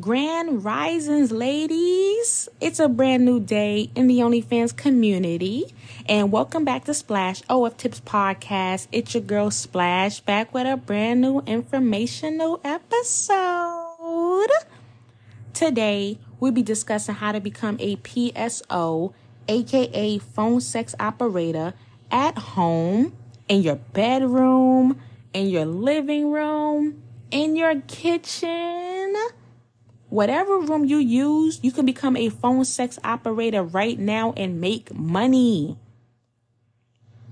Grand Risings, ladies. It's a brand new day in the OnlyFans community. And welcome back to Splash OF Tips Podcast. It's your girl Splash back with a brand new informational episode. Today, we'll be discussing how to become a PSO, aka phone sex operator, at home, in your bedroom, in your living room, in your kitchen Whatever room you use, you can become a phone sex operator right now and make money.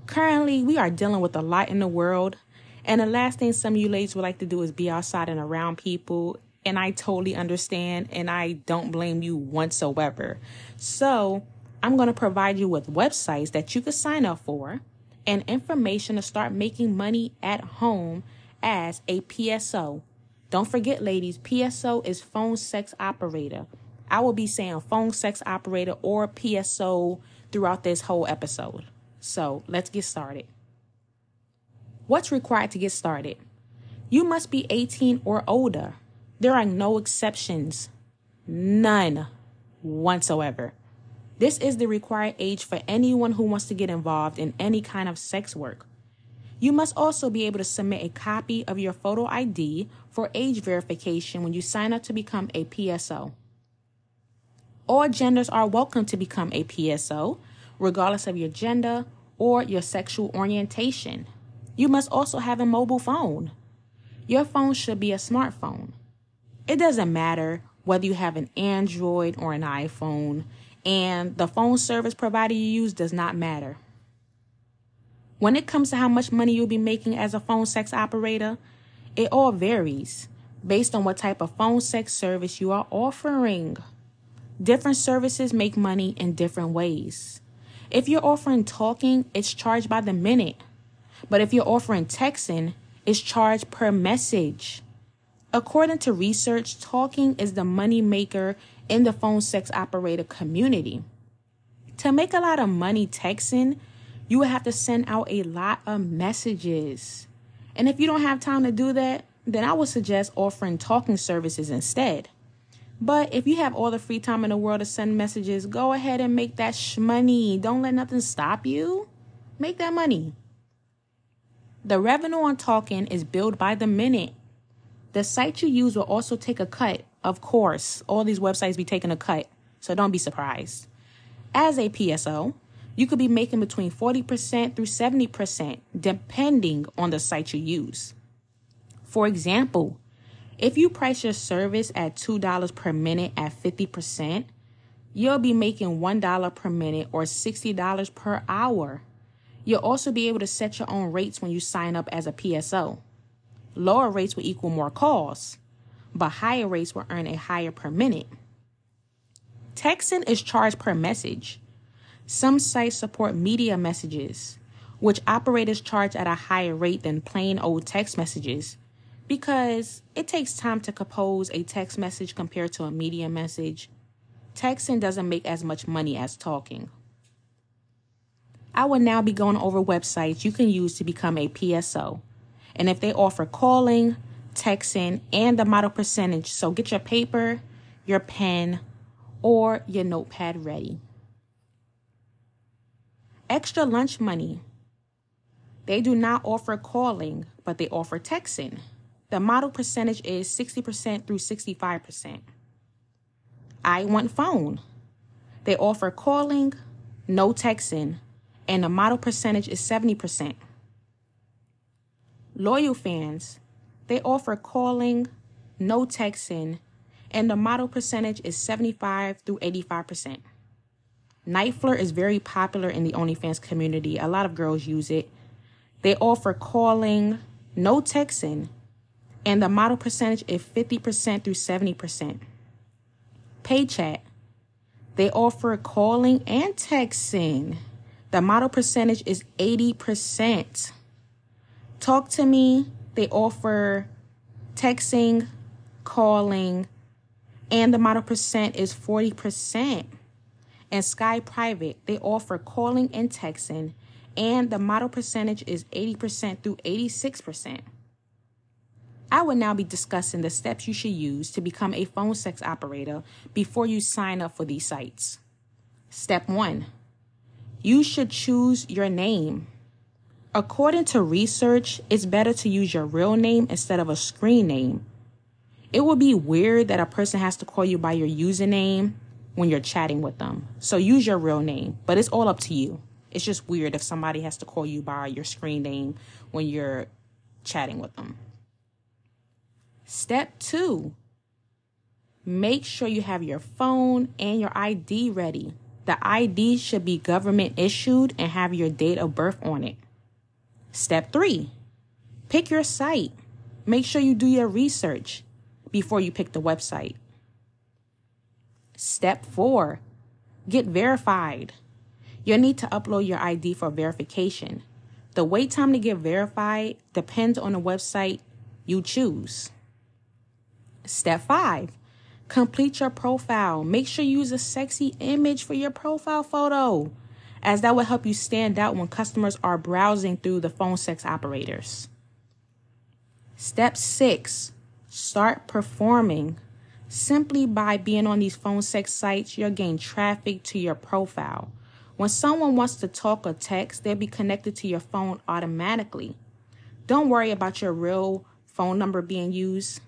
Currently, we are dealing with a lot in the world, and the last thing some of you ladies would like to do is be outside and around people. And I totally understand, and I don't blame you whatsoever. So, I'm going to provide you with websites that you can sign up for and information to start making money at home as a PSO don't forget, ladies, PSO is phone sex operator. I will be saying phone sex operator or PSO throughout this whole episode. So let's get started. What's required to get started? You must be 18 or older. There are no exceptions. None whatsoever. This is the required age for anyone who wants to get involved in any kind of sex work. You must also be able to submit a copy of your photo ID for age verification when you sign up to become a PSO. All genders are welcome to become a PSO, regardless of your gender or your sexual orientation. You must also have a mobile phone. Your phone should be a smartphone. It doesn't matter whether you have an Android or an iPhone, and the phone service provider you use does not matter. When it comes to how much money you'll be making as a phone sex operator, it all varies based on what type of phone sex service you are offering. Different services make money in different ways. If you're offering talking, it's charged by the minute. But if you're offering texting, it's charged per message. According to research, talking is the money maker in the phone sex operator community. To make a lot of money texting, you would have to send out a lot of messages. And if you don't have time to do that, then I would suggest offering talking services instead. But if you have all the free time in the world to send messages, go ahead and make that money. Don't let nothing stop you. Make that money. The revenue on talking is billed by the minute. The site you use will also take a cut. Of course, all these websites be taking a cut, so don't be surprised. As a PSO, you could be making between 40% through 70% depending on the site you use. For example, if you price your service at $2 per minute at 50%, you'll be making $1 per minute or $60 per hour. You'll also be able to set your own rates when you sign up as a PSO. Lower rates will equal more calls, but higher rates will earn a higher per minute. Texting is charged per message. Some sites support media messages, which operators charge at a higher rate than plain old text messages because it takes time to compose a text message compared to a media message. Texting doesn't make as much money as talking. I will now be going over websites you can use to become a PSO. And if they offer calling, texting, and the model percentage, so get your paper, your pen, or your notepad ready. Extra lunch money. They do not offer calling, but they offer texting. The model percentage is 60% through 65%. I want phone. They offer calling, no texting, and the model percentage is 70%. Loyal fans, they offer calling, no texting, and the model percentage is 75 through 85%. NiteFlirt is very popular in the OnlyFans community. A lot of girls use it. They offer calling, no texting, and the model percentage is 50% through 70%. PayChat, they offer calling and texting. The model percentage is 80%. Talk to me, they offer texting, calling, and the model percent is 40% and Sky Private, they offer calling and texting, and the model percentage is 80% through 86%. I will now be discussing the steps you should use to become a phone sex operator before you sign up for these sites. Step 1. You should choose your name. According to research, it's better to use your real name instead of a screen name. It would be weird that a person has to call you by your username when you're chatting with them. So use your real name, but it's all up to you. It's just weird if somebody has to call you by your screen name when you're chatting with them. Step two, make sure you have your phone and your ID ready. The ID should be government issued and have your date of birth on it. Step three, pick your site. Make sure you do your research before you pick the website. Step four, get verified. You'll need to upload your ID for verification. The wait time to get verified depends on the website you choose. Step five, complete your profile. Make sure you use a sexy image for your profile photo, as that will help you stand out when customers are browsing through the phone sex operators. Step six, start performing. Simply by being on these phone sex sites, you'll gain traffic to your profile. When someone wants to talk or text, they'll be connected to your phone automatically. Don't worry about your real phone number being used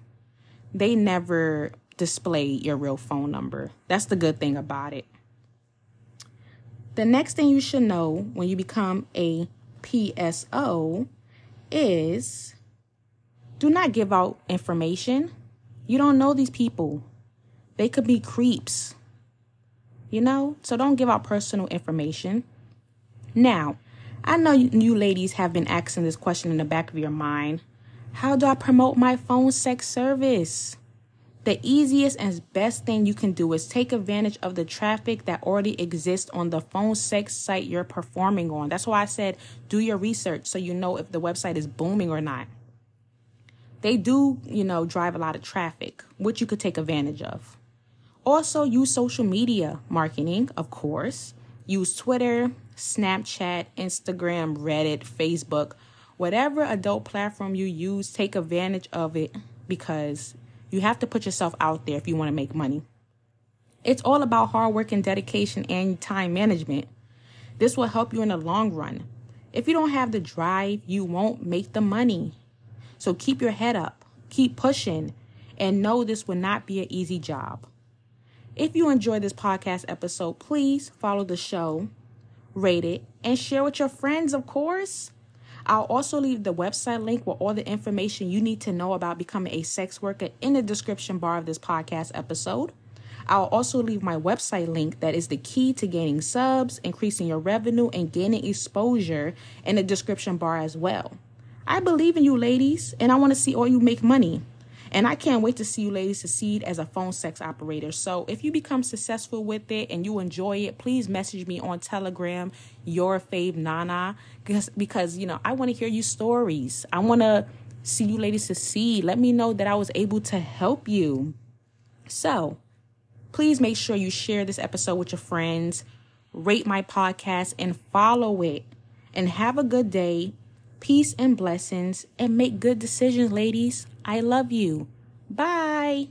they never display your real phone number. That's the good thing about it. The next thing you should know when you become a PSO is do not give out information. You don't know these people. They could be creeps. You know? So don't give out personal information. Now, I know you ladies have been asking this question in the back of your mind. How do I promote my phone sex service? The easiest and best thing you can do is take advantage of the traffic that already exists on the phone sex site you're performing on. That's why I said do your research so you know if the website is booming or not. They do, you know, drive a lot of traffic, which you could take advantage of. Also, use social media marketing, of course. Use Twitter, Snapchat, Instagram, Reddit, Facebook whatever adult platform you use, take advantage of it because you have to put yourself out there if you want to make money. It's all about hard work and dedication and time management. This will help you in the long run. If you don't have the drive, you won't make the money. So keep your head up, keep pushing, and know this will not be an easy job. If you enjoyed this podcast episode, please follow the show, rate it, and share with your friends, of course. I'll also leave the website link with all the information you need to know about becoming a sex worker in the description bar of this podcast episode. I'll also leave my website link that is the key to gaining subs, increasing your revenue, and gaining exposure in the description bar as well. I believe in you, ladies, and I want to see all you make money. And I can't wait to see you ladies succeed as a phone sex operator. So if you become successful with it and you enjoy it, please message me on Telegram, your fave Nana, because because you know I want to hear you stories. I want to see you ladies succeed. Let me know that I was able to help you. So please make sure you share this episode with your friends, rate my podcast, and follow it. And have a good day. Peace and blessings, and make good decisions, ladies. I love you. Bye.